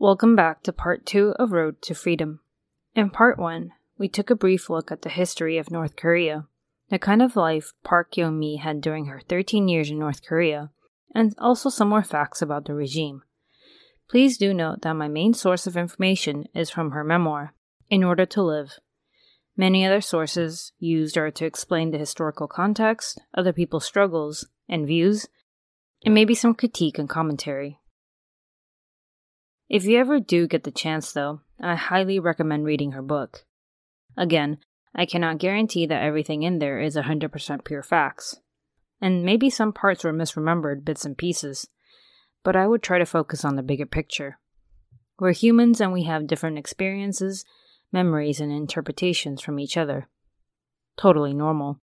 Welcome back to part two of Road to Freedom. In part one, we took a brief look at the history of North Korea, the kind of life Park Yeonmi had during her 13 years in North Korea, and also some more facts about the regime. Please do note that my main source of information is from her memoir, In Order to Live. Many other sources used are to explain the historical context, other people's struggles and views, and maybe some critique and commentary. If you ever do get the chance, though, I highly recommend reading her book. Again, I cannot guarantee that everything in there is 100% pure facts. And maybe some parts were misremembered bits and pieces, but I would try to focus on the bigger picture. We're humans and we have different experiences, memories, and interpretations from each other. Totally normal.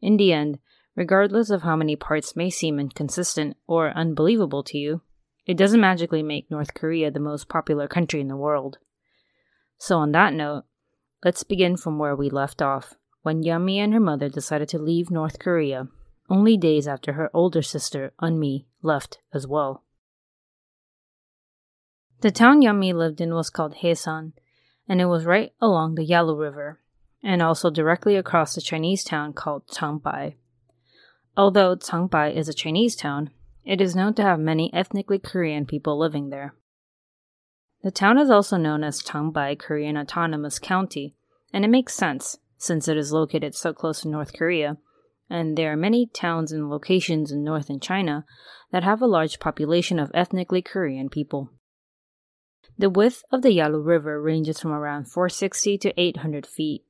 In the end, regardless of how many parts may seem inconsistent or unbelievable to you, it doesn't magically make North Korea the most popular country in the world. So, on that note, let's begin from where we left off when Yeonmi and her mother decided to leave North Korea, only days after her older sister, Eunmi, left as well. The town Yeonmi lived in was called Hyesan, and it was right along the Yalu River, and also directly across the Chinese town called Changbai. Although Changbai is a Chinese town, it is known to have many ethnically Korean people living there. The town is also known as Changbai Korean Autonomous County, and it makes sense since it is located so close to North Korea, and there are many towns and locations in northern China that have a large population of ethnically Korean people. The width of the Yalu River ranges from around 460 to 800 feet,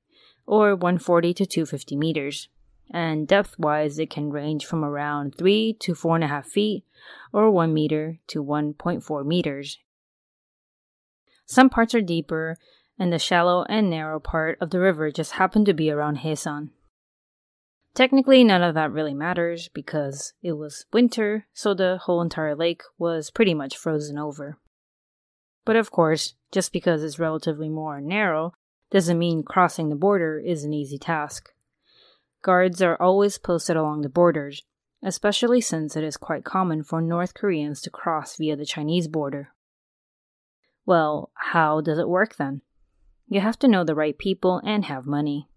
or 140 to 250 meters and depth wise, it can range from around 3 to 4.5 feet or 1 meter to 1.4 meters. Some parts are deeper, and the shallow and narrow part of the river just happened to be around Hyesan. Technically, none of that really matters because it was winter, so the whole entire lake was pretty much frozen over. But of course, just because it's relatively more narrow doesn't mean crossing the border is an easy task. Guards are always posted along the borders, especially since it is quite common for North Koreans to cross via the Chinese border. Well, how does it work then? You have to know the right people and have money.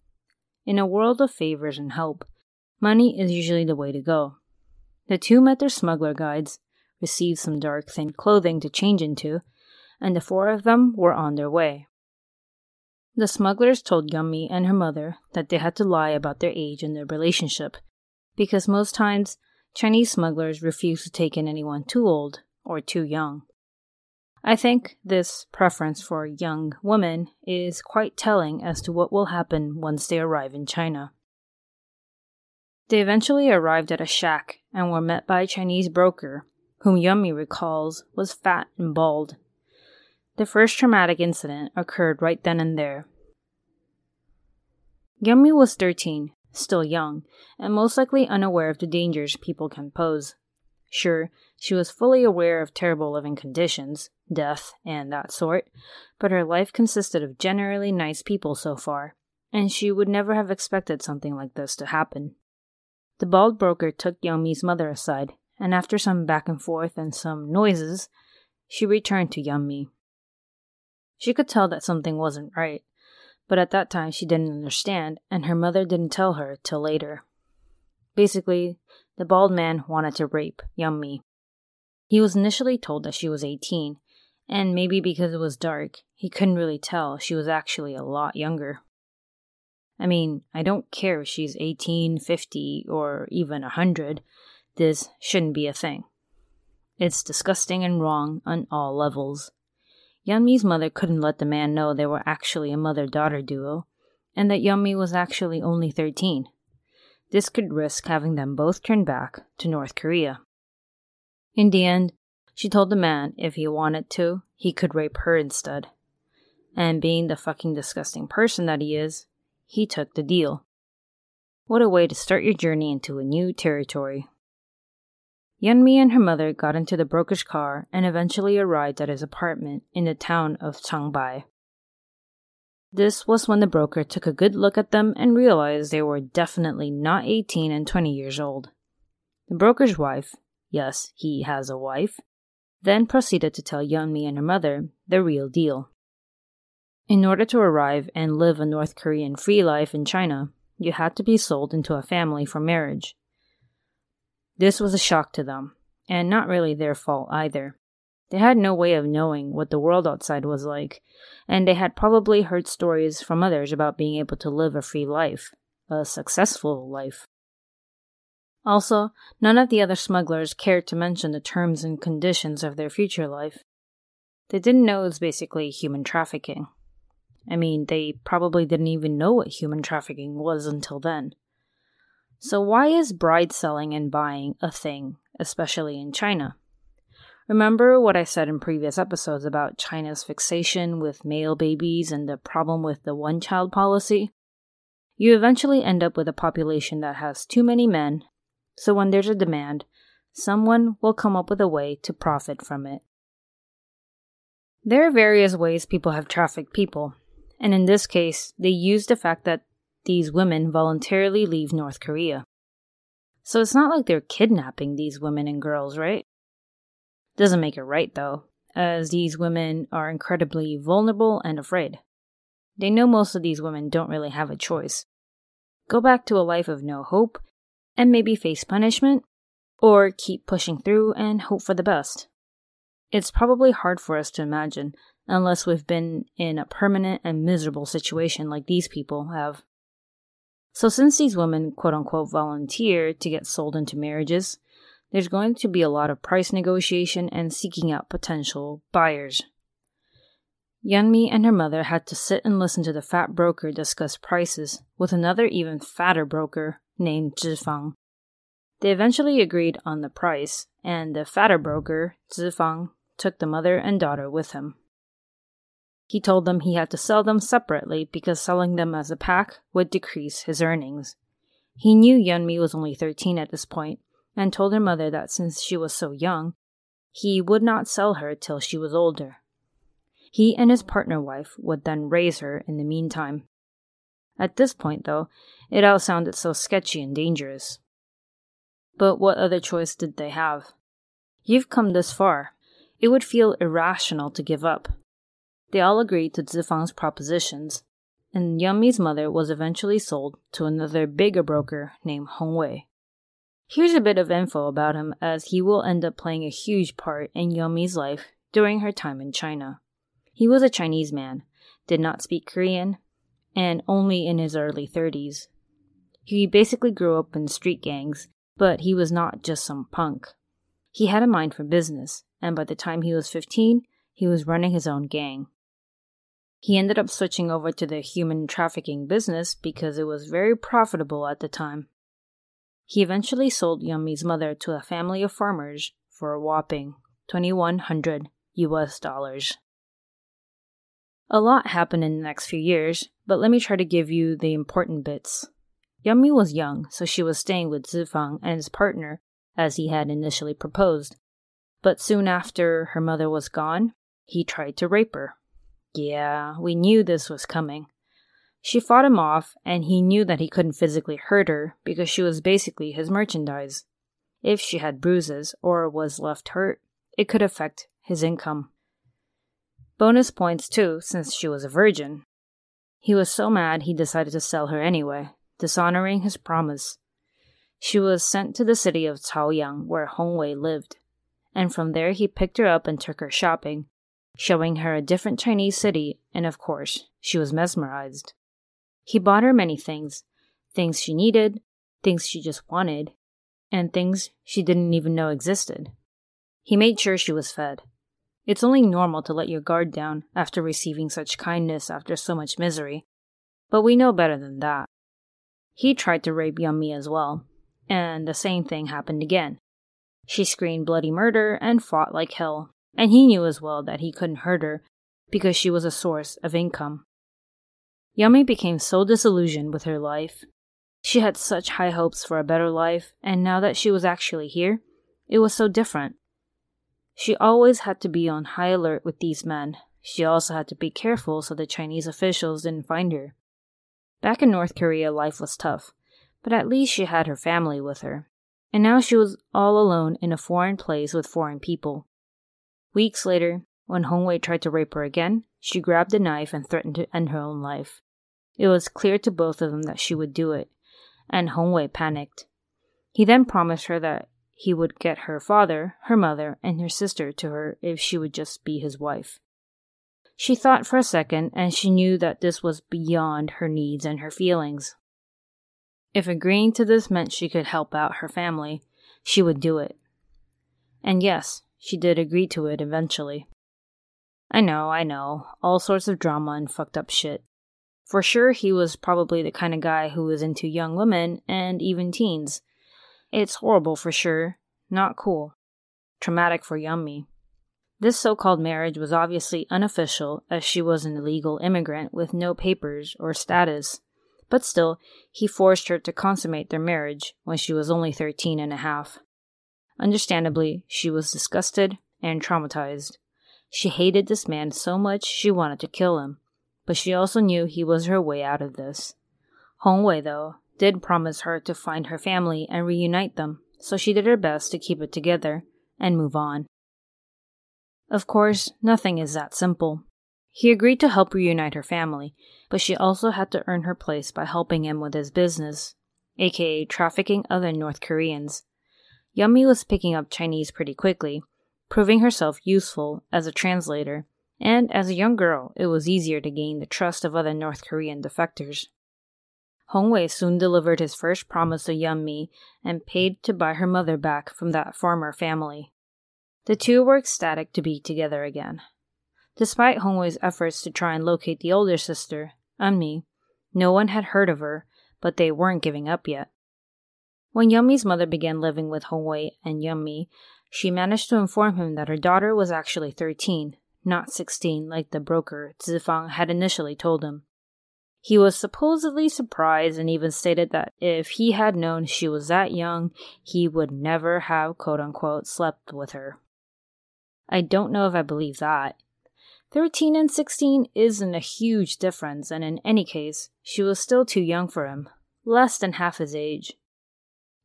In a world of favors and help, money is usually the way to go. The two met their smuggler guides, received some dark, thin clothing to change into, and the four of them were on their way. The smugglers told Yeonmi and her mother that they had to lie about their age and their relationship, because most times Chinese smugglers refuse to take in anyone too old or too young. I think this preference for young women is quite telling as to what will happen once they arrive in China. They eventually arrived at a shack and were met by a Chinese broker, whom Yeonmi recalls was fat and bald the first traumatic incident occurred right then and there. Yeonmi was 13, still young, and most likely unaware of the dangers people can pose. Sure, she was fully aware of terrible living conditions, death, and that sort, but her life consisted of generally nice people so far, and she would never have expected something like this to happen. The bald broker took Yeonmi's mother aside, and after some back and forth and some noises, she returned to Yeonmi. She could tell that something wasn't right, but at that time she didn't understand, and her mother didn't tell her till later. Basically, the bald man wanted to rape Yeonmi. He was initially told that she was 18, and maybe because it was dark, he couldn't really tell she was actually a lot younger. I mean, I don't care if she's 18, 50, or even 100. This shouldn't be a thing. It's disgusting and wrong on all levels. Yeonmi's mother couldn't let the man know they were actually a mother daughter duo, and that Yeonmi was actually only 13. This could risk having them both turn back to North Korea. In the end, she told the man if he wanted to, he could rape her instead. And being the fucking disgusting person that he is, he took the deal. What a way to start your journey into a new territory. Yeonmi and her mother got into the broker's car and eventually arrived at his apartment in the town of Changbai. This was when the broker took a good look at them and realized they were definitely not 18 and 20 years old. The broker's wife, yes, he has a wife, then proceeded to tell Yeonmi and her mother the real deal. In order to arrive and live a North Korean free life in China, you had to be sold into a family for marriage. This was a shock to them, and not really their fault either. They had no way of knowing what the world outside was like, and they had probably heard stories from others about being able to live a free life, a successful life. Also, none of the other smugglers cared to mention the terms and conditions of their future life. They didn't know it was basically human trafficking. I mean, they probably didn't even know what human trafficking was until then. So, why is bride selling and buying a thing, especially in China? Remember what I said in previous episodes about China's fixation with male babies and the problem with the one child policy? You eventually end up with a population that has too many men, so when there's a demand, someone will come up with a way to profit from it. There are various ways people have trafficked people, and in this case, they use the fact that these women voluntarily leave North Korea. So it's not like they're kidnapping these women and girls, right? Doesn't make it right, though, as these women are incredibly vulnerable and afraid. They know most of these women don't really have a choice. Go back to a life of no hope and maybe face punishment, or keep pushing through and hope for the best. It's probably hard for us to imagine unless we've been in a permanent and miserable situation like these people have. So, since these women quote unquote volunteer to get sold into marriages, there's going to be a lot of price negotiation and seeking out potential buyers. Yeonmi and her mother had to sit and listen to the fat broker discuss prices with another even fatter broker named Zhifang. They eventually agreed on the price, and the fatter broker, Zhifang, took the mother and daughter with him. He told them he had to sell them separately because selling them as a pack would decrease his earnings. He knew Yeonmi was only 13 at this point and told her mother that since she was so young, he would not sell her till she was older. He and his partner wife would then raise her in the meantime. At this point, though, it all sounded so sketchy and dangerous. But what other choice did they have? You've come this far. It would feel irrational to give up. They all agreed to Zifang's propositions, and Yeonmi's mother was eventually sold to another bigger broker named Hong Wei. Here's a bit of info about him as he will end up playing a huge part in Yeonmi's life during her time in China. He was a Chinese man, did not speak Korean, and only in his early 30s. He basically grew up in street gangs, but he was not just some punk. He had a mind for business, and by the time he was 15, he was running his own gang. He ended up switching over to the human trafficking business because it was very profitable at the time. He eventually sold Yeonmi's mother to a family of farmers for a whopping 2100 US dollars. A lot happened in the next few years, but let me try to give you the important bits. Yeonmi was young, so she was staying with Zifang and his partner, as he had initially proposed. But soon after her mother was gone, he tried to rape her. Yeah, we knew this was coming. She fought him off, and he knew that he couldn't physically hurt her because she was basically his merchandise. If she had bruises or was left hurt, it could affect his income. Bonus points, too, since she was a virgin. He was so mad he decided to sell her anyway, dishonoring his promise. She was sent to the city of Taoyang, where Hongwei lived, and from there he picked her up and took her shopping, showing her a different Chinese city, and of course, she was mesmerized. He bought her many things things she needed, things she just wanted, and things she didn't even know existed. He made sure she was fed. It's only normal to let your guard down after receiving such kindness after so much misery. But we know better than that. He tried to rape Yeonmi as well, and the same thing happened again. She screamed bloody murder and fought like hell, and he knew as well that he couldn't hurt her because she was a source of income. Yeonmi became so disillusioned with her life. She had such high hopes for a better life, and now that she was actually here, it was so different. She always had to be on high alert with these men. She also had to be careful so the Chinese officials didn't find her. Back in North Korea, life was tough, but at least she had her family with her. And now she was all alone in a foreign place with foreign people. Weeks later, when Hongwei tried to rape her again, she grabbed a knife and threatened to end her own life. It was clear to both of them that she would do it, and Hongwei panicked. He then promised her that he would get her father, her mother, and her sister to her if she would just be his wife. She thought for a second, and she knew that this was beyond her needs and her feelings. If agreeing to this meant she could help out her family, she would do it. And yes, she did agree to it eventually. I know, I know, all sorts of drama and fucked up shit. For sure, he was probably the kind of guy who was into young women and even teens. It's horrible for sure, not cool. Traumatic for Yeonmi. This so called marriage was obviously unofficial, as she was an illegal immigrant with no papers or status. But still, he forced her to consummate their marriage when she was only thirteen and a half. Understandably, she was disgusted and traumatized. She hated this man so much she wanted to kill him, but she also knew he was her way out of this. Hongwei, though, did promise her to find her family and reunite them, so she did her best to keep it together and move on. Of course, nothing is that simple. He agreed to help reunite her family, but she also had to earn her place by helping him with his business, aka trafficking other North Koreans. Yeonmi was picking up Chinese pretty quickly, proving herself useful as a translator, and as a young girl, it was easier to gain the trust of other North Korean defectors. Hongwei soon delivered his first promise to Yeonmi and paid to buy her mother back from that former family. The two were ecstatic to be together again. Despite Hongwei's efforts to try and locate the older sister, Eunmi, no one had heard of her, but they weren't giving up yet. When Yeonmi's mother began living with Hongwei and Yeonmi, she managed to inform him that her daughter was actually 13, not 16 like the broker Zifang had initially told him. He was supposedly surprised and even stated that if he had known she was that young, he would never have quote unquote slept with her. I don't know if I believe that. 13 and 16 isn't a huge difference, and in any case, she was still too young for him, less than half his age.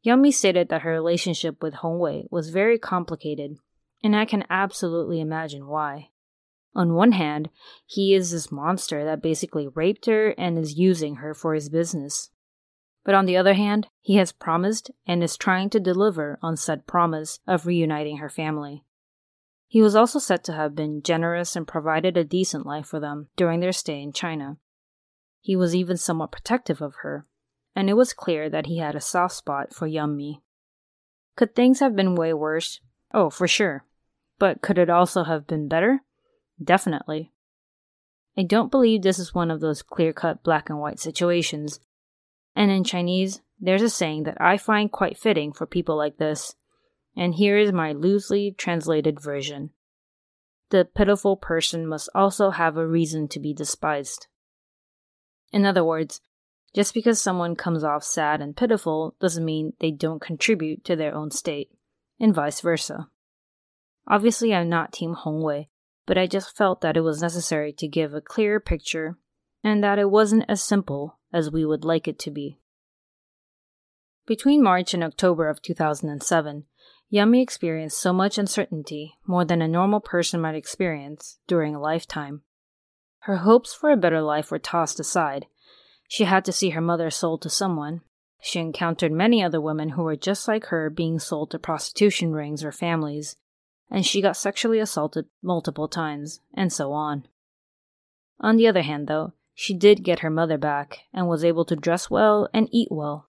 Yeonmi stated that her relationship with Hongwei was very complicated, and I can absolutely imagine why. On one hand, he is this monster that basically raped her and is using her for his business. But on the other hand, he has promised and is trying to deliver on said promise of reuniting her family. He was also said to have been generous and provided a decent life for them during their stay in China. He was even somewhat protective of her, and it was clear that he had a soft spot for Yeonmi. Could things have been way worse? Oh, for sure. But could it also have been better? Definitely. I don't believe this is one of those clear cut black and white situations. And in Chinese, there's a saying that I find quite fitting for people like this and here is my loosely translated version. The pitiful person must also have a reason to be despised. In other words, just because someone comes off sad and pitiful doesn't mean they don't contribute to their own state, and vice versa. Obviously, I'm not Team Hongwei, but I just felt that it was necessary to give a clearer picture and that it wasn't as simple as we would like it to be. Between March and October of 2007, Yeonmi experienced so much uncertainty, more than a normal person might experience, during a lifetime. Her hopes for a better life were tossed aside. She had to see her mother sold to someone. She encountered many other women who were just like her being sold to prostitution rings or families, and she got sexually assaulted multiple times, and so on. On the other hand, though, she did get her mother back and was able to dress well and eat well.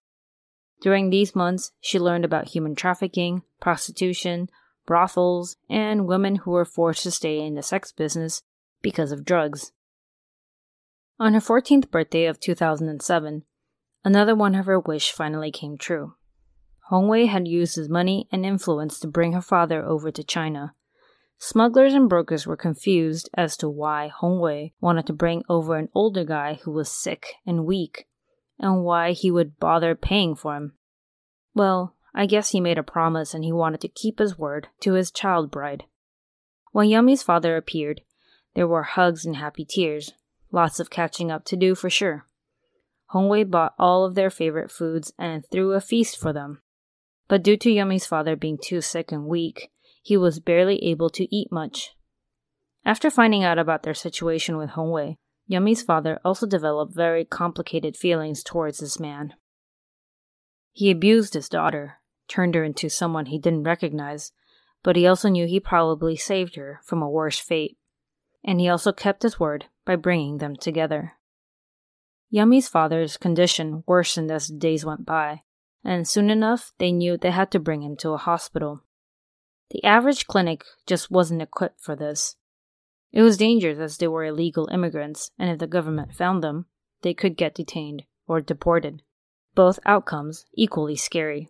During these months, she learned about human trafficking, prostitution, brothels, and women who were forced to stay in the sex business because of drugs. On her 14th birthday of 2007, another one of her wish finally came true. Hongwei had used his money and influence to bring her father over to China. Smugglers and brokers were confused as to why Hongwei wanted to bring over an older guy who was sick and weak, and why he would bother paying for him. Well, I guess he made a promise and he wanted to keep his word to his child bride. When Yeonmi's father appeared, there were hugs and happy tears, lots of catching up to do for sure. Hongwei bought all of their favorite foods and threw a feast for them. But due to Yeonmi's father being too sick and weak, he was barely able to eat much. After finding out about their situation with Hongwei, Yeonmi's father also developed very complicated feelings towards this man. He abused his daughter, turned her into someone he didn't recognize, but he also knew he probably saved her from a worse fate. And he also kept his word by bringing them together. Yeonmi's father's condition worsened as the days went by, and soon enough they knew they had to bring him to a hospital. The average clinic just wasn't equipped for this. It was dangerous as they were illegal immigrants, and if the government found them, they could get detained or deported. Both outcomes equally scary.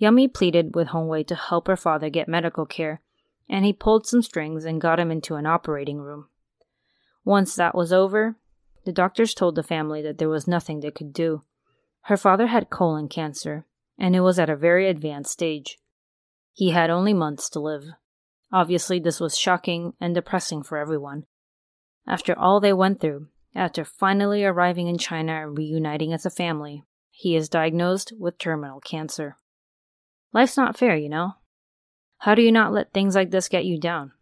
Yeonmi pleaded with Hongwei to help her father get medical care, and he pulled some strings and got him into an operating room. Once that was over, the doctors told the family that there was nothing they could do. Her father had colon cancer, and it was at a very advanced stage. He had only months to live. Obviously, this was shocking and depressing for everyone. After all they went through, after finally arriving in China and reuniting as a family, he is diagnosed with terminal cancer. Life's not fair, you know. How do you not let things like this get you down?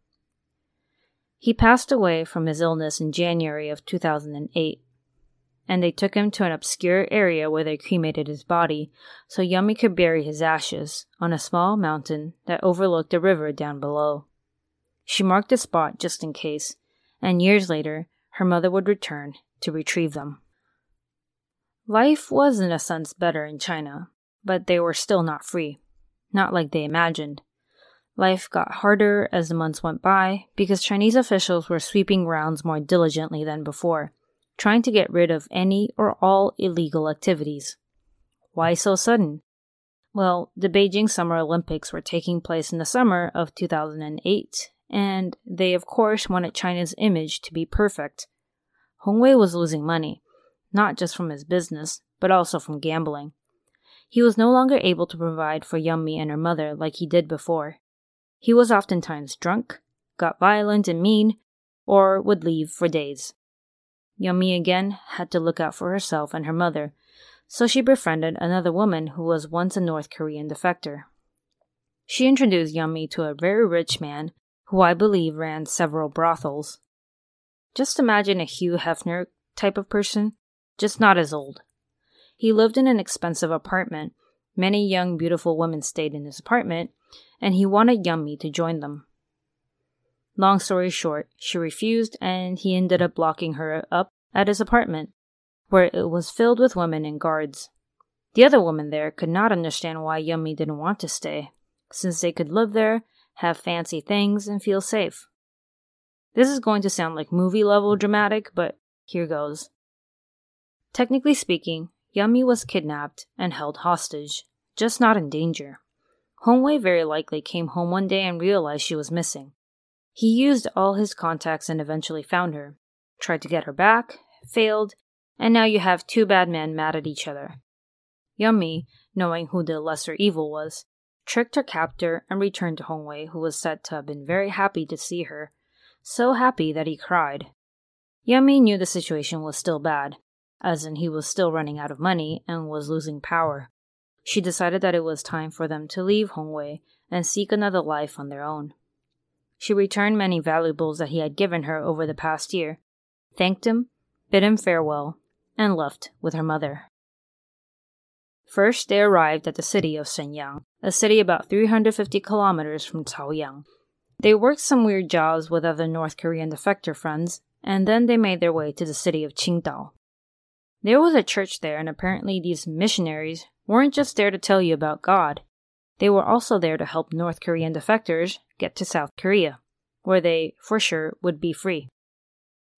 He passed away from his illness in January of 2008, and they took him to an obscure area where they cremated his body so Yeonmi could bury his ashes on a small mountain that overlooked a river down below. She marked the spot just in case, and years later, her mother would return to retrieve them. Life was in a sense better in China, but they were still not free not like they imagined. Life got harder as the months went by because Chinese officials were sweeping rounds more diligently than before, trying to get rid of any or all illegal activities. Why so sudden? Well, the Beijing Summer Olympics were taking place in the summer of 2008, and they, of course, wanted China's image to be perfect. Hongwei was losing money, not just from his business, but also from gambling. He was no longer able to provide for Yeonmi and her mother like he did before. He was oftentimes drunk, got violent and mean, or would leave for days. Yeonmi again had to look out for herself and her mother, so she befriended another woman who was once a North Korean defector. She introduced Yeonmi to a very rich man who I believe ran several brothels. Just imagine a Hugh Hefner type of person, just not as old. He lived in an expensive apartment. Many young, beautiful women stayed in his apartment, and he wanted Yeonmi to join them. Long story short, she refused, and he ended up locking her up at his apartment, where it was filled with women and guards. The other women there could not understand why Yeonmi didn't want to stay, since they could live there, have fancy things, and feel safe. This is going to sound like movie level dramatic, but here goes. Technically speaking, Yeonmi was kidnapped and held hostage, just not in danger. Hongwei very likely came home one day and realized she was missing. He used all his contacts and eventually found her, tried to get her back, failed, and now you have two bad men mad at each other. Yeonmi, knowing who the lesser evil was, tricked her captor and returned to Hongwei, who was said to have been very happy to see her, so happy that he cried. Yeonmi knew the situation was still bad, as in he was still running out of money and was losing power. She decided that it was time for them to leave Hongwei and seek another life on their own. She returned many valuables that he had given her over the past year, thanked him, bid him farewell, and left with her mother. First, they arrived at the city of Shenyang, a city about 350 kilometers from Taoyang. They worked some weird jobs with other North Korean defector friends, and then they made their way to the city of Qingdao. There was a church there, and apparently these missionaries weren't just there to tell you about God. They were also there to help North Korean defectors get to South Korea, where they, for sure, would be free.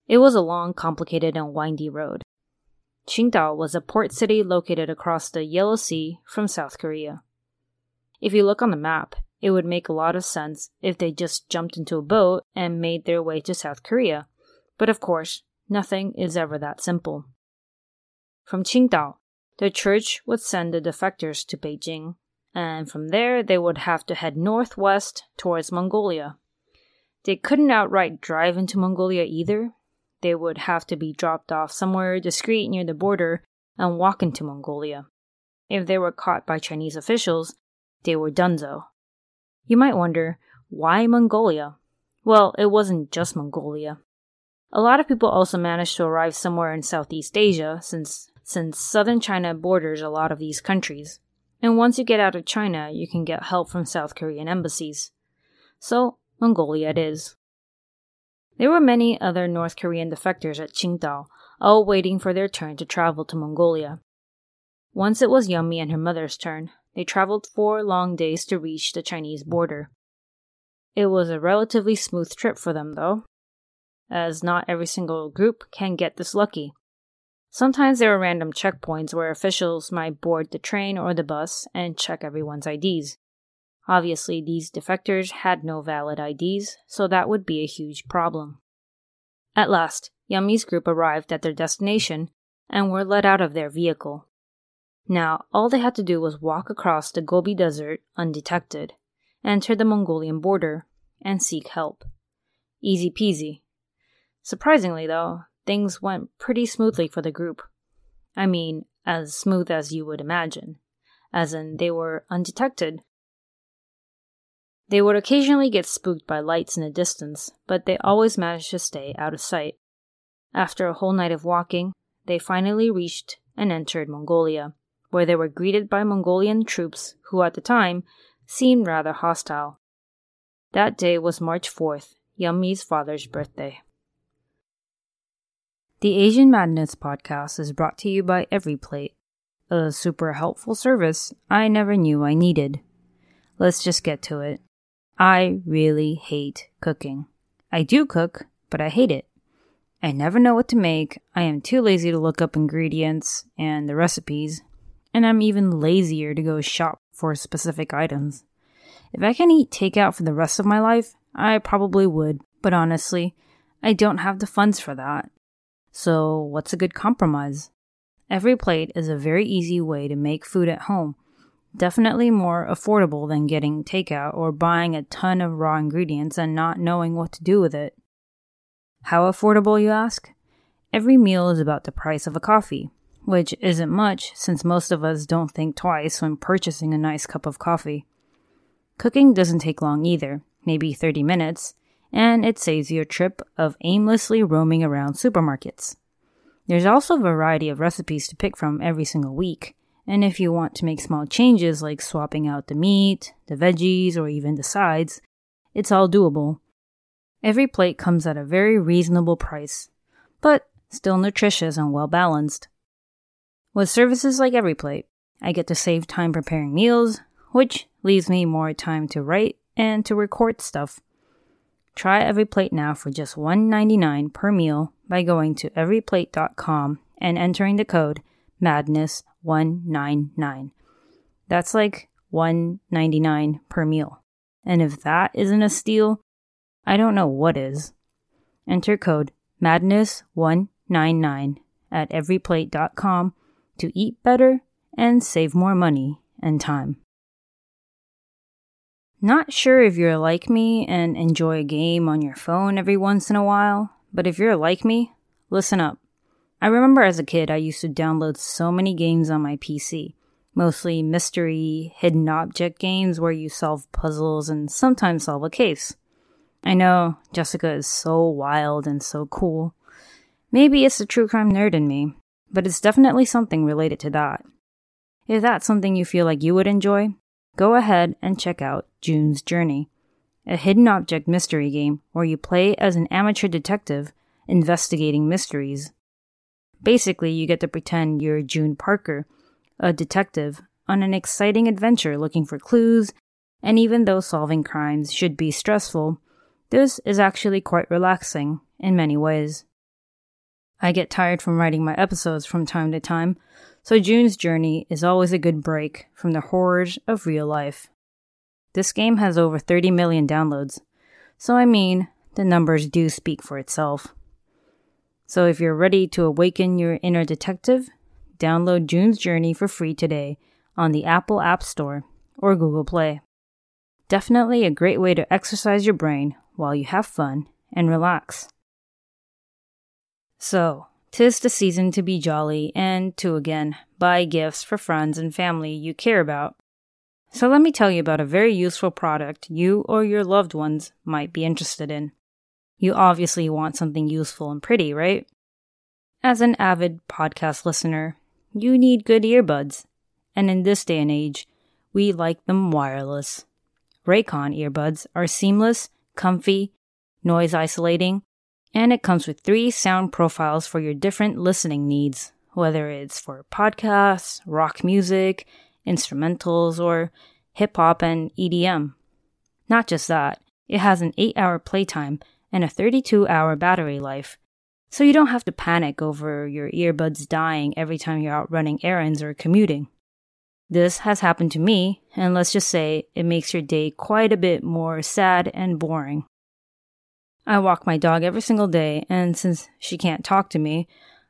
It was a long, complicated, and windy road. Qingdao was a port city located across the Yellow Sea from South Korea. If you look on the map, it would make a lot of sense if they just jumped into a boat and made their way to South Korea. But of course, nothing is ever that simple. From Qingdao, the church would send the defectors to Beijing, and from there they would have to head northwest towards Mongolia. They couldn't outright drive into Mongolia either. They would have to be dropped off somewhere discreet near the border and walk into Mongolia. If they were caught by Chinese officials, they were donezo. You might wonder, why Mongolia? Well, it wasn't just Mongolia. A lot of people also managed to arrive somewhere in Southeast Asia since since southern China borders a lot of these countries. And once you get out of China, you can get help from South Korean embassies. So, Mongolia it is. There were many other North Korean defectors at Qingdao, all waiting for their turn to travel to Mongolia. Once it was Yeonmi and her mother's turn, they traveled four long days to reach the Chinese border. It was a relatively smooth trip for them, though, as not every single group can get this lucky. Sometimes there are random checkpoints where officials might board the train or the bus and check everyone's IDs. Obviously, these defectors had no valid IDs, so that would be a huge problem. At last, Yeonmi's group arrived at their destination and were let out of their vehicle. Now, all they had to do was walk across the Gobi Desert undetected, enter the Mongolian border, and seek help. Easy peasy. Surprisingly, though, things went pretty smoothly for the group. I mean, as smooth as you would imagine, as in they were undetected. They would occasionally get spooked by lights in the distance, but they always managed to stay out of sight. After a whole night of walking, they finally reached and entered Mongolia where they were greeted by Mongolian troops who at the time seemed rather hostile. That day was March 4th, Yeonmi's father's birthday. The Asian Madness podcast is brought to you by EveryPlate, a super helpful service I never knew I needed. Let's just get to it. I really hate cooking. I do cook, but I hate it. I never know what to make. I am too lazy to look up ingredients and the recipes, and I'm even lazier to go shop for specific items. If I can eat takeout for the rest of my life, I probably would, but honestly, I don't have the funds for that. So, what's a good compromise? EveryPlate is a very easy way to make food at home. Definitely more affordable than getting takeout or buying a ton of raw ingredients and not knowing what to do with it. How affordable, you ask? Every meal is about the price of a coffee which isn't much since most of us don't think twice when purchasing a nice cup of coffee. Cooking doesn't take long either, maybe 30 minutes, and it saves you a trip of aimlessly roaming around supermarkets. There's also a variety of recipes to pick from every single week, and if you want to make small changes like swapping out the meat, the veggies, or even the sides, it's all doable. EveryPlate comes at a very reasonable price, but still nutritious and well balanced. With services like EveryPlate, I get to save time preparing meals, which leaves me more time to write and to record stuff. Try EveryPlate now for just $1.99 per meal by going to everyplate.com and entering the code MADNESS199. That's like $1.99 per meal. And if that isn't a steal, I don't know what is. Enter code MADNESS199 at everyplate.com to eat better and save more money and time. Not sure if you're like me and enjoy a game on your phone every once in a while, but if you're like me, listen up. I remember as a kid, I used to download so many games on my PC, mostly mystery, hidden object games where you solve puzzles and sometimes solve a case. I know Jessica is so wild and so cool. Maybe it's the true crime nerd in me, but it's definitely something related to that. Is that. If that's something you feel like you would enjoy, go ahead and check out June's Journey, a hidden object mystery game where you play as an amateur detective investigating mysteries. Basically, you get to pretend you're June Parker, a detective on an exciting adventure looking for clues, and even though solving crimes should be stressful, this is actually quite relaxing in many ways. I get tired from writing my episodes from time to time, so June's Journey is always a good break from the horrors of real life. This game has over 30 million downloads, so I mean, the numbers do speak for itself. So if you're ready to awaken your inner detective, download June's Journey for free today on the Apple App Store or Google Play. Definitely a great way to exercise your brain while you have fun and relax. So, tis the season to be jolly and to again buy gifts for friends and family you care about. So, let me tell you about a very useful product you or your loved ones might be interested in. You obviously want something useful and pretty, right? As an avid podcast listener, you need good earbuds. And in this day and age, we like them wireless. Raycon earbuds are seamless, comfy, noise isolating, and it comes with three sound profiles for your different listening needs, whether it's for podcasts, rock music, instrumentals, or hip hop and EDM. Not just that, it has an 8 hour playtime and a 32 hour battery life, so you don't have to panic over your earbuds dying every time you're out running errands or commuting. This has happened to me, and let's just say it makes your day quite a bit more sad and boring. I walk my dog every single day, and since she can't talk to me,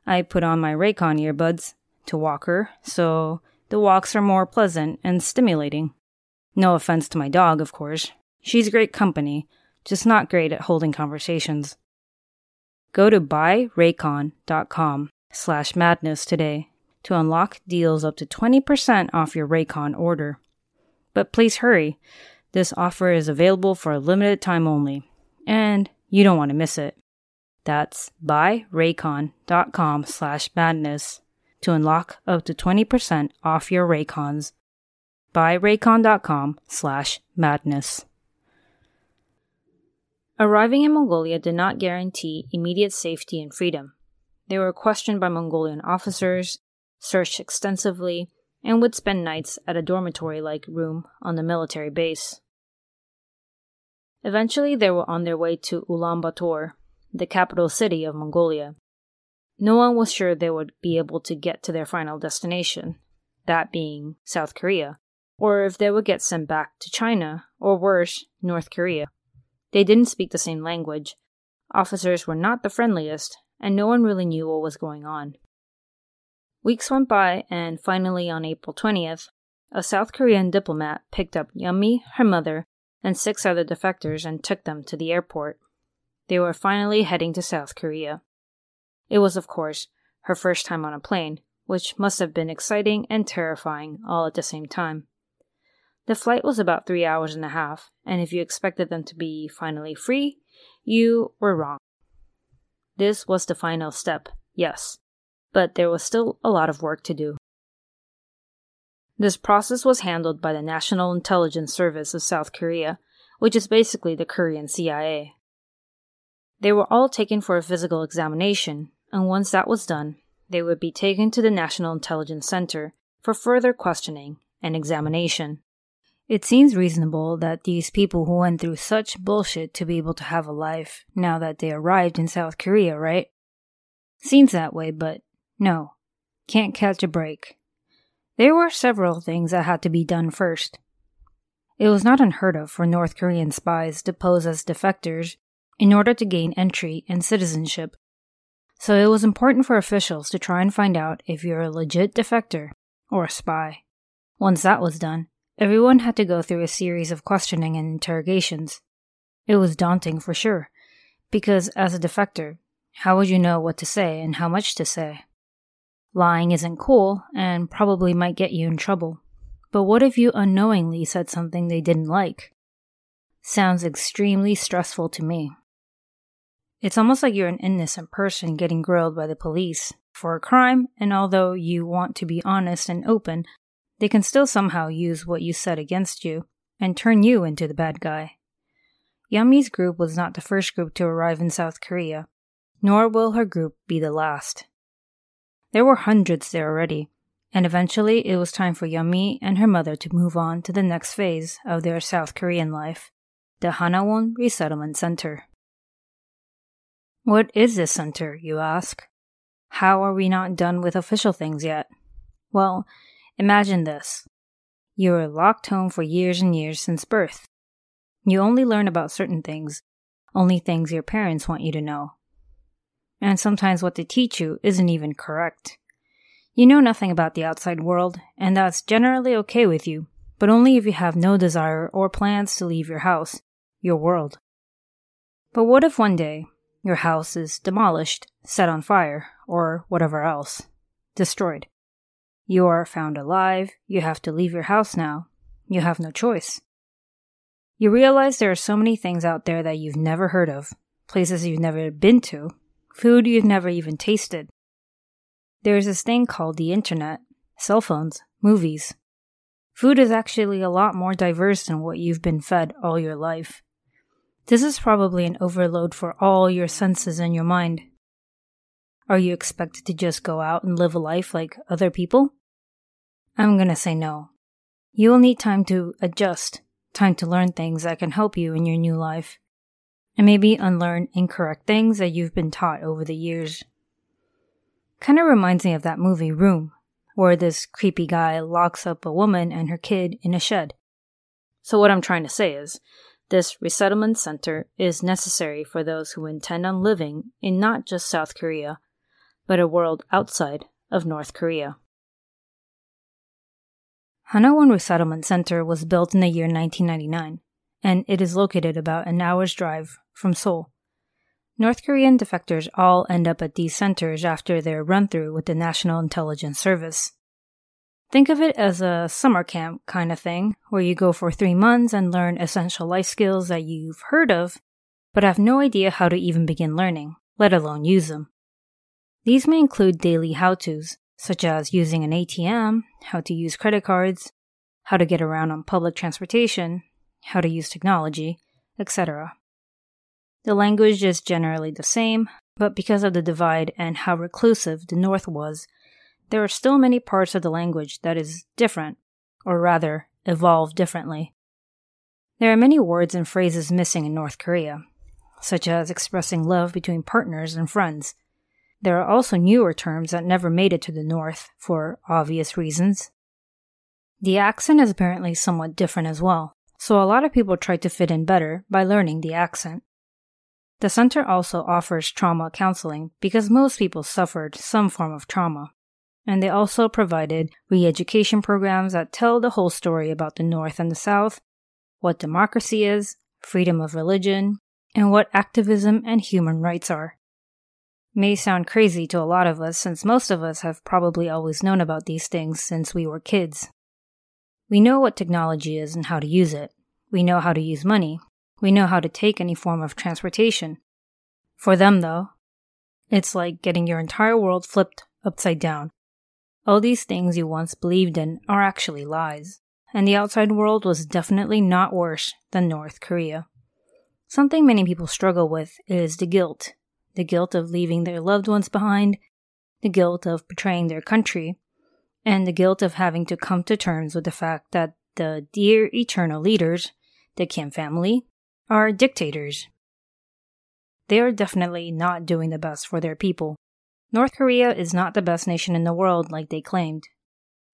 I put on my Raycon earbuds to walk her, so the walks are more pleasant and stimulating. No offense to my dog, of course. She's great company, just not great at holding conversations. Go to buyraycon.com slash madness today to unlock deals up to 20% off your Raycon order. But please hurry. This offer is available for a limited time only. And you don't want to miss it. That's buyraycon.com slash madness to unlock up to 20% off your Raycons. Buyraycon.com slash madness. Arriving in Mongolia did not guarantee immediate safety and freedom. They were questioned by Mongolian officers, searched extensively, and would spend nights at a dormitory like room on the military base. Eventually, they were on their way to Ulaanbaatar, the capital city of Mongolia. No one was sure they would be able to get to their final destination, that being South Korea, or if they would get sent back to China, or worse, North Korea. They didn't speak the same language, officers were not the friendliest, and no one really knew what was going on. Weeks went by, and finally on April 20th, a South Korean diplomat picked up Yeonmi, her mother, and six other defectors and took them to the airport. They were finally heading to South Korea. It was, of course, her first time on a plane, which must have been exciting and terrifying all at the same time. The flight was about three hours and a half, and if you expected them to be finally free, you were wrong. This was the final step, yes, but there was still a lot of work to do. This process was handled by the National Intelligence Service of South Korea, which is basically the Korean CIA. They were all taken for a physical examination, and once that was done, they would be taken to the National Intelligence Center for further questioning and examination. It seems reasonable that these people who went through such bullshit to be able to have a life now that they arrived in South Korea, right? Seems that way, but no. Can't catch a break. There were several things that had to be done first. It was not unheard of for North Korean spies to pose as defectors in order to gain entry and citizenship. So it was important for officials to try and find out if you're a legit defector or a spy. Once that was done, everyone had to go through a series of questioning and interrogations. It was daunting for sure, because as a defector, how would you know what to say and how much to say? Lying isn't cool and probably might get you in trouble. But what if you unknowingly said something they didn't like? Sounds extremely stressful to me. It's almost like you're an innocent person getting grilled by the police for a crime, and although you want to be honest and open, they can still somehow use what you said against you and turn you into the bad guy. Yeonmi's group was not the first group to arrive in South Korea, nor will her group be the last. There were hundreds there already, and eventually it was time for Yeonmi and her mother to move on to the next phase of their South Korean life, the Hanawon Resettlement Center. What is this center, you ask? How are we not done with official things yet? Well, imagine this. You are locked home for years and years since birth. You only learn about certain things, only things your parents want you to know. And sometimes what they teach you isn't even correct. You know nothing about the outside world, and that's generally okay with you, but only if you have no desire or plans to leave your house, your world. But what if one day your house is demolished, set on fire, or whatever else, destroyed? You are found alive, you have to leave your house now, you have no choice. You realize there are so many things out there that you've never heard of, places you've never been to, food you've never even tasted, there's this thing called the internet, cell phones, movies. Food is actually a lot more diverse than what you've been fed all your life. This is probably an overload for all your senses and your mind. Are you expected to just go out and live a life like other people? I'm gonna say no. You will need time to adjust, time to learn things that can help you in your new life, and maybe unlearn incorrect things that you've been taught over the years. Kind of reminds me of that movie Room, where this creepy guy locks up a woman and her kid in a shed. So, what I'm trying to say is, this resettlement center is necessary for those who intend on living in not just South Korea, but a world outside of North Korea. Hanawon Resettlement Center was built in the year 1999, and it is located about an hour's drive from Seoul. North Korean defectors all end up at these centers after their run through with the National Intelligence Service. Think of it as a summer camp kind of thing, where you go for three months and learn essential life skills that you've heard of, but have no idea how to even begin learning, let alone use them. These may include daily how to's, such as using an ATM, how to use credit cards, how to get around on public transportation, how to use technology, etc. The language is generally the same, but because of the divide and how reclusive the North was, there are still many parts of the language that is different, or rather, evolved differently. There are many words and phrases missing in North Korea, such as expressing love between partners and friends. There are also newer terms that never made it to the North for obvious reasons. The accent is apparently somewhat different as well, so a lot of people try to fit in better by learning the accent. The center also offers trauma counseling because most people suffered some form of trauma. And they also provided re education programs that tell the whole story about the North and the South, what democracy is, freedom of religion, and what activism and human rights are. May sound crazy to a lot of us since most of us have probably always known about these things since we were kids. We know what technology is and how to use it. We know how to use money, we know how to take any form of transportation. For them, though, it's like getting your entire world flipped upside down. All these things you once believed in are actually lies, and the outside world was definitely not worse than North Korea. Something many people struggle with is the guilt the guilt of leaving their loved ones behind, the guilt of betraying their country, and the guilt of having to come to terms with the fact that the dear eternal leaders, the Kim family, are dictators. They are definitely not doing the best for their people. North Korea is not the best nation in the world like they claimed.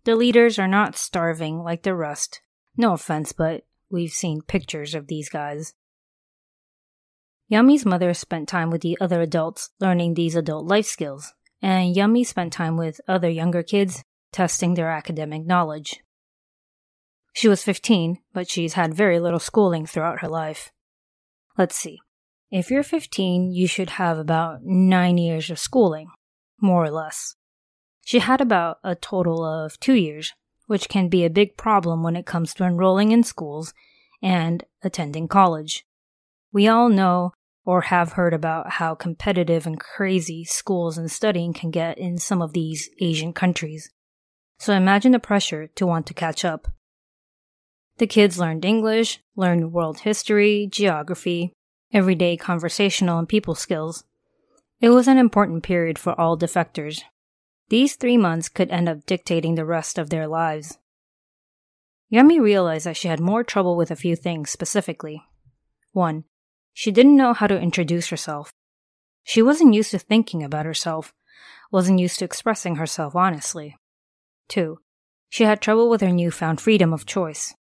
The leaders are not starving like the rest. No offense, but we've seen pictures of these guys. Yeonmi's mother spent time with the other adults learning these adult life skills, and Yeonmi spent time with other younger kids testing their academic knowledge. She was 15, but she's had very little schooling throughout her life. Let's see. If you're 15, you should have about nine years of schooling, more or less. She had about a total of two years, which can be a big problem when it comes to enrolling in schools and attending college. We all know or have heard about how competitive and crazy schools and studying can get in some of these Asian countries. So imagine the pressure to want to catch up. The kids learned English, learned world history, geography, everyday conversational and people skills. It was an important period for all defectors. These three months could end up dictating the rest of their lives. Yeonmi realized that she had more trouble with a few things specifically. 1. She didn't know how to introduce herself. She wasn't used to thinking about herself, wasn't used to expressing herself honestly. 2. She had trouble with her newfound freedom of choice.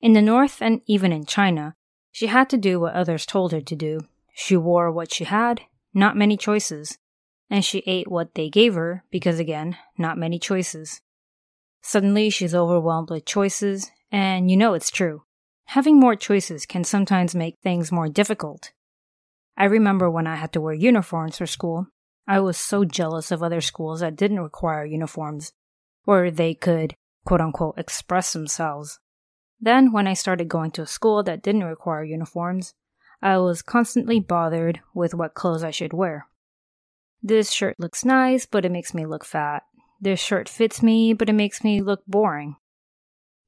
In the North and even in China, she had to do what others told her to do. She wore what she had, not many choices, and she ate what they gave her because, again, not many choices. Suddenly, she's overwhelmed with choices, and you know it's true. Having more choices can sometimes make things more difficult. I remember when I had to wear uniforms for school, I was so jealous of other schools that didn't require uniforms, where they could, quote unquote, express themselves. Then, when I started going to a school that didn't require uniforms, I was constantly bothered with what clothes I should wear. This shirt looks nice, but it makes me look fat. This shirt fits me, but it makes me look boring.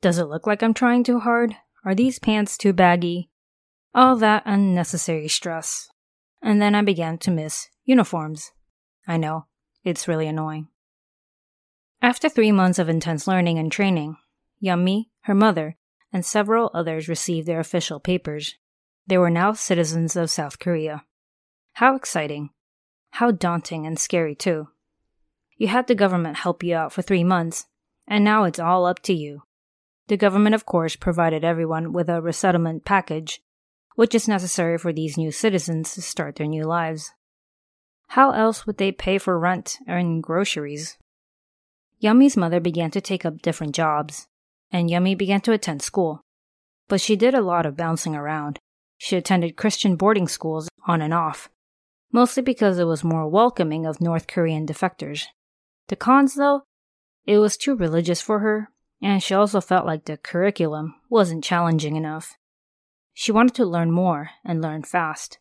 Does it look like I'm trying too hard? Are these pants too baggy? All that unnecessary stress. And then I began to miss uniforms. I know, it's really annoying. After three months of intense learning and training, Yeonmi, her mother, and several others received their official papers. They were now citizens of South Korea. How exciting! How daunting and scary, too. You had the government help you out for three months, and now it's all up to you. The government, of course, provided everyone with a resettlement package, which is necessary for these new citizens to start their new lives. How else would they pay for rent and groceries? Yeonmi's mother began to take up different jobs, and Yeonmi began to attend school. But she did a lot of bouncing around. She attended Christian boarding schools on and off, mostly because it was more welcoming of North Korean defectors. The cons, though, it was too religious for her, and she also felt like the curriculum wasn't challenging enough. She wanted to learn more and learn fast.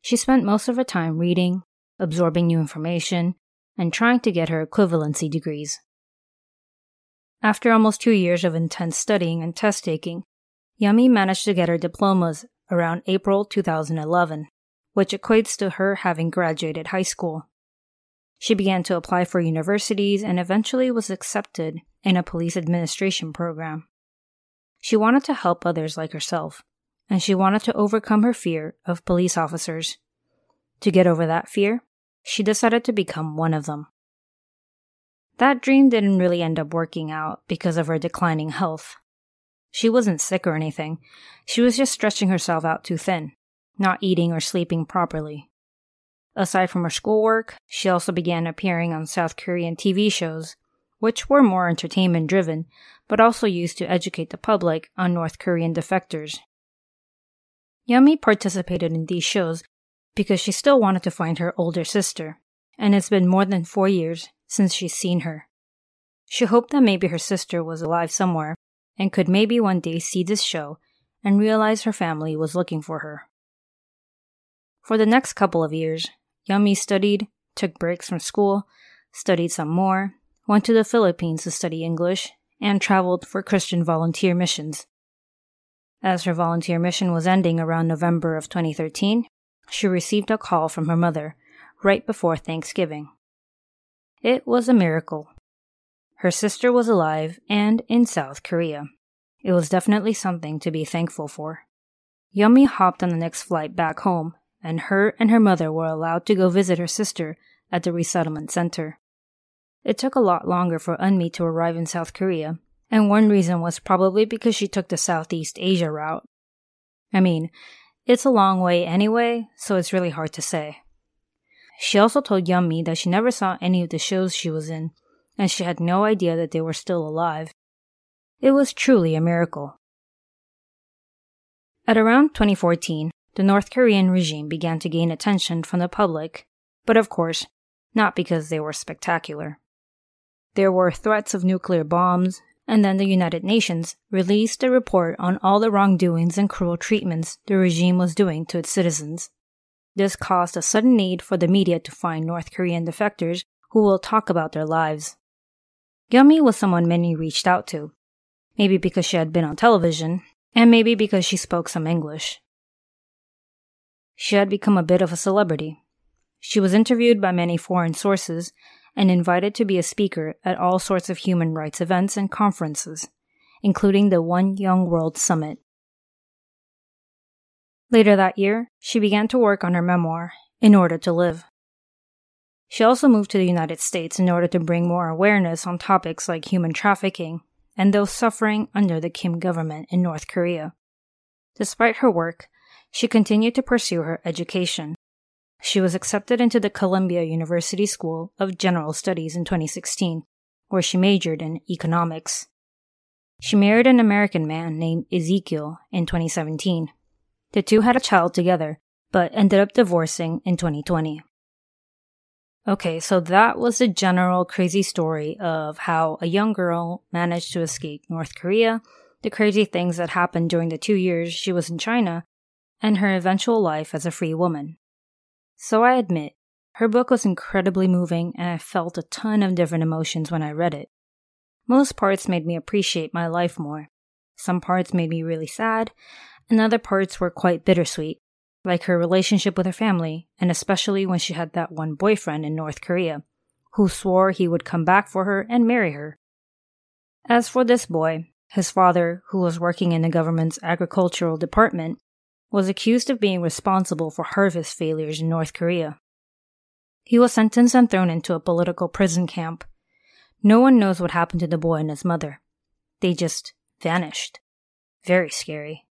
She spent most of her time reading, absorbing new information, and trying to get her equivalency degrees. After almost two years of intense studying and test taking, Yeonmi managed to get her diplomas around April 2011, which equates to her having graduated high school. She began to apply for universities and eventually was accepted in a police administration program. She wanted to help others like herself, and she wanted to overcome her fear of police officers. To get over that fear, she decided to become one of them. That dream didn't really end up working out because of her declining health. She wasn't sick or anything, she was just stretching herself out too thin, not eating or sleeping properly. Aside from her schoolwork, she also began appearing on South Korean TV shows, which were more entertainment driven, but also used to educate the public on North Korean defectors. Yeonmi participated in these shows because she still wanted to find her older sister, and it's been more than four years since she's seen her. She hoped that maybe her sister was alive somewhere and could maybe one day see this show and realize her family was looking for her. For the next couple of years, Yeonmi studied, took breaks from school, studied some more, went to the Philippines to study English, and traveled for Christian volunteer missions. As her volunteer mission was ending around November of 2013, she received a call from her mother right before Thanksgiving. It was a miracle. Her sister was alive and in South Korea. It was definitely something to be thankful for. Yeonmi hopped on the next flight back home, and her and her mother were allowed to go visit her sister at the resettlement center. It took a lot longer for Eunmi to arrive in South Korea, and one reason was probably because she took the Southeast Asia route. I mean, it's a long way anyway, so it's really hard to say. She also told Yeonmi that she never saw any of the shows she was in, and she had no idea that they were still alive. It was truly a miracle. At around 2014, the North Korean regime began to gain attention from the public, but of course, not because they were spectacular. There were threats of nuclear bombs, and then the United Nations released a report on all the wrongdoings and cruel treatments the regime was doing to its citizens. This caused a sudden need for the media to find North Korean defectors who will talk about their lives. Yeonmi was someone many reached out to, maybe because she had been on television, and maybe because she spoke some English. She had become a bit of a celebrity. She was interviewed by many foreign sources, and invited to be a speaker at all sorts of human rights events and conferences, including the One Young World Summit. Later that year, she began to work on her memoir, In Order to Live. She also moved to the United States in order to bring more awareness on topics like human trafficking and those suffering under the Kim government in North Korea. Despite her work, she continued to pursue her education. She was accepted into the Columbia University School of General Studies in 2016, where she majored in economics. She married an American man named Ezekiel in 2017. The two had a child together, but ended up divorcing in 2020. Okay, so that was the general crazy story of how a young girl managed to escape North Korea, the crazy things that happened during the two years she was in China, and her eventual life as a free woman. So I admit, her book was incredibly moving and I felt a ton of different emotions when I read it. Most parts made me appreciate my life more. Some parts made me really sad, and other parts were quite bittersweet, like her relationship with her family, and especially when she had that one boyfriend in North Korea, who swore he would come back for her and marry her. As for this boy, his father, who was working in the government's agricultural department, was accused of being responsible for harvest failures in North Korea. He was sentenced and thrown into a political prison camp. No one knows what happened to the boy and his mother. They just vanished. Very scary.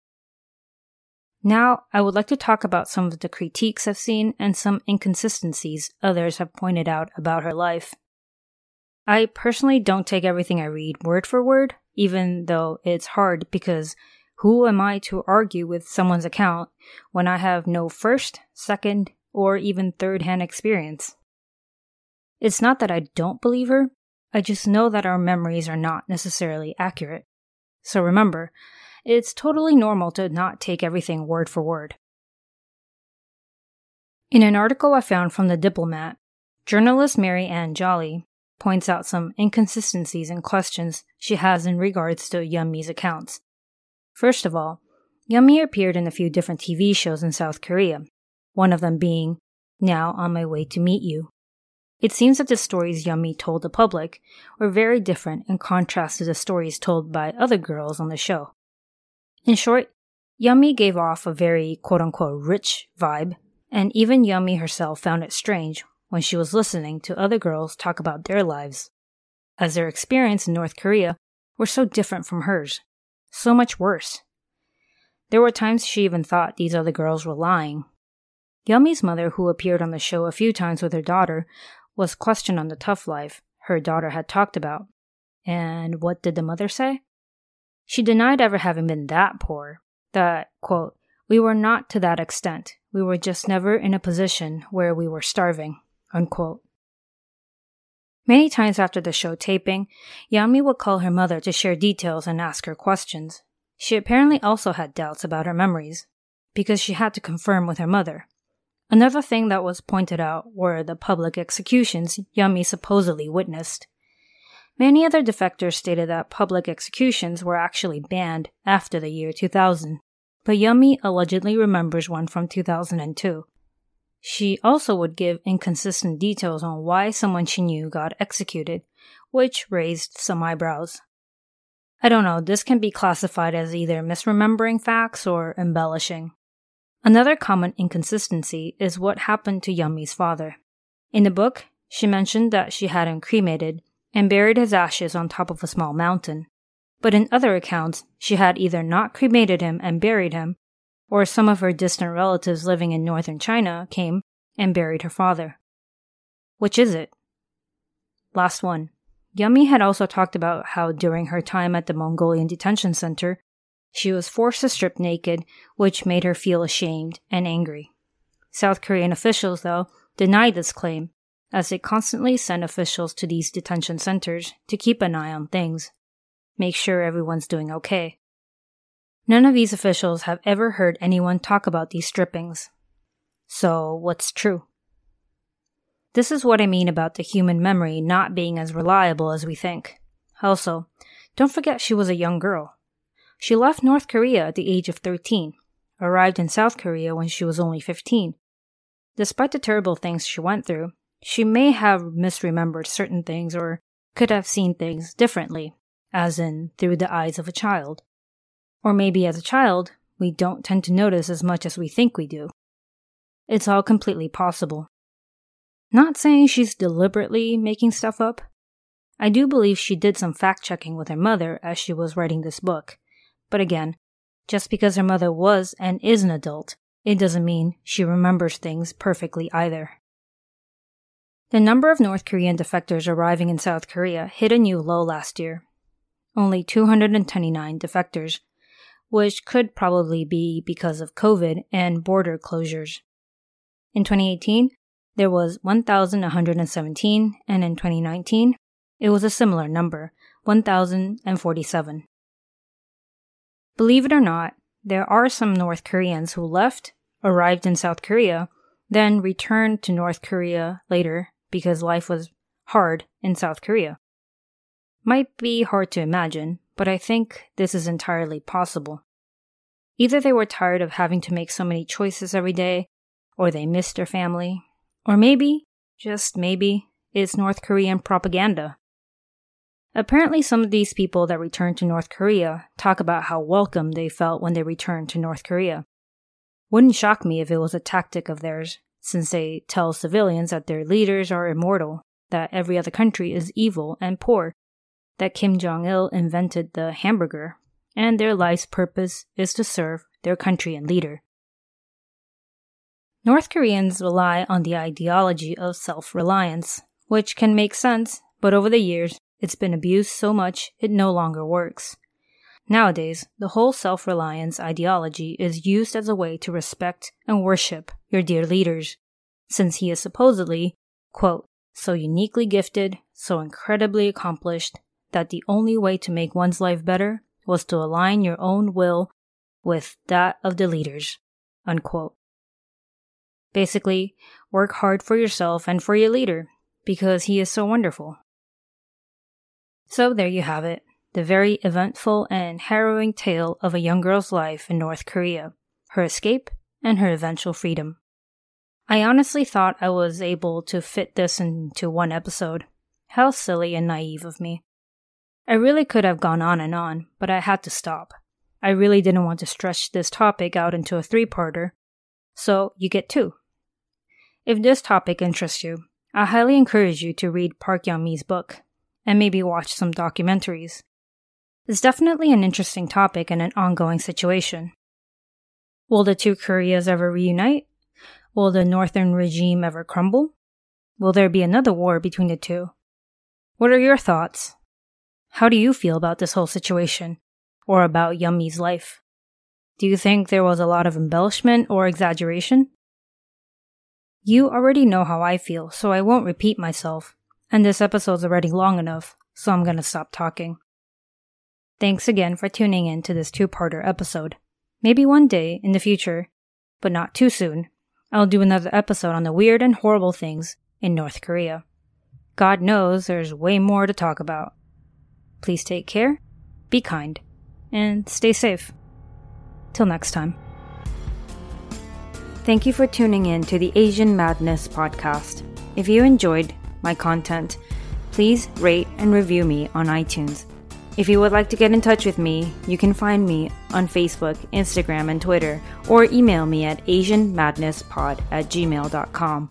Now, I would like to talk about some of the critiques I've seen and some inconsistencies others have pointed out about her life. I personally don't take everything I read word for word, even though it's hard because who am I to argue with someone's account when I have no first, second, or even third hand experience? It's not that I don't believe her, I just know that our memories are not necessarily accurate. So remember, it's totally normal to not take everything word for word. In an article I found from The Diplomat, journalist Mary Ann Jolley points out some inconsistencies and questions she has in regards to Yeonmi's accounts, First of all, Yeonmi appeared in a few different TV shows in South Korea, one of them being Now on My Way to Meet You. It seems that the stories Yeonmi told the public were very different in contrast to the stories told by other girls on the show. In short, Yeonmi gave off a very quote unquote rich vibe, and even Yeonmi herself found it strange when she was listening to other girls talk about their lives, as their experience in North Korea were so different from hers. So much worse. There were times she even thought these other girls were lying. Yeonmi's mother, who appeared on the show a few times with her daughter, was questioned on the tough life her daughter had talked about. And what did the mother say? She denied ever having been that poor, that, quote, we were not to that extent. We were just never in a position where we were starving, unquote. Many times after the show taping, Yeonmi would call her mother to share details and ask her questions. She apparently also had doubts about her memories, because she had to confirm with her mother. Another thing that was pointed out were the public executions Yeonmi supposedly witnessed. Many other defectors stated that public executions were actually banned after the year 2000, but Yeonmi allegedly remembers one from 2002. She also would give inconsistent details on why someone she knew got executed, which raised some eyebrows. I don't know, this can be classified as either misremembering facts or embellishing. Another common inconsistency is what happened to Yeonmi's father. In the book, she mentioned that she had him cremated and buried his ashes on top of a small mountain. But in other accounts, she had either not cremated him and buried him, or some of her distant relatives living in northern China came and buried her father. Which is it? Last one. Yeonmi had also talked about how during her time at the Mongolian detention center, she was forced to strip naked, which made her feel ashamed and angry. South Korean officials, though, denied this claim, as they constantly send officials to these detention centers to keep an eye on things, make sure everyone's doing okay. None of these officials have ever heard anyone talk about these strippings. So, what's true? This is what I mean about the human memory not being as reliable as we think. Also, don't forget she was a young girl. She left North Korea at the age of 13, arrived in South Korea when she was only 15. Despite the terrible things she went through, she may have misremembered certain things or could have seen things differently, as in through the eyes of a child. Or maybe as a child, we don't tend to notice as much as we think we do. It's all completely possible. Not saying she's deliberately making stuff up. I do believe she did some fact checking with her mother as she was writing this book. But again, just because her mother was and is an adult, it doesn't mean she remembers things perfectly either. The number of North Korean defectors arriving in South Korea hit a new low last year. Only 229 defectors, which could probably be because of COVID and border closures. In 2018, there was 1,117, and in 2019, it was a similar number, 1,047. Believe it or not, there are some North Koreans who left, arrived in South Korea, then returned to North Korea later because life was hard in South Korea. Might be hard to imagine, but I think this is entirely possible. Either they were tired of having to make so many choices every day, or they missed their family, or maybe, just maybe, it's North Korean propaganda. Apparently, some of these people that returned to North Korea talk about how welcome they felt when they returned to North Korea. Wouldn't shock me if it was a tactic of theirs since they tell civilians that their leaders are immortal, that every other country is evil and poor, that Kim Jong il invented the hamburger, and their life's purpose is to serve their country and leader. North Koreans rely on the ideology of self reliance, which can make sense, but over the years, it's been abused so much it no longer works. Nowadays, the whole self reliance ideology is used as a way to respect and worship your dear leaders, since he is supposedly, quote, so uniquely gifted, so incredibly accomplished, that the only way to make one's life better was to align your own will with that of the leaders. Unquote. Basically, work hard for yourself and for your leader, because he is so wonderful. So there you have it the very eventful and harrowing tale of a young girl's life in North Korea, her escape, and her eventual freedom. I honestly thought I was able to fit this into one episode. How silly and naive of me. I really could have gone on and on, but I had to stop. I really didn't want to stretch this topic out into a three parter, so you get two. If this topic interests you, I highly encourage you to read Park Yeonmi's book, and maybe watch some documentaries. It's definitely an interesting topic and an ongoing situation. Will the two Koreas ever reunite? Will the northern regime ever crumble? Will there be another war between the two? What are your thoughts? How do you feel about this whole situation, or about Yeonmi's life? Do you think there was a lot of embellishment or exaggeration? You already know how I feel, so I won't repeat myself, and this episode's already long enough, so I'm gonna stop talking. Thanks again for tuning in to this two parter episode. Maybe one day in the future, but not too soon, I'll do another episode on the weird and horrible things in North Korea. God knows there's way more to talk about. Please take care, be kind, and stay safe. Till next time. Thank you for tuning in to the Asian Madness podcast. If you enjoyed my content, please rate and review me on iTunes. If you would like to get in touch with me, you can find me on Facebook, Instagram, and Twitter, or email me at AsianMadnessPod at gmail.com.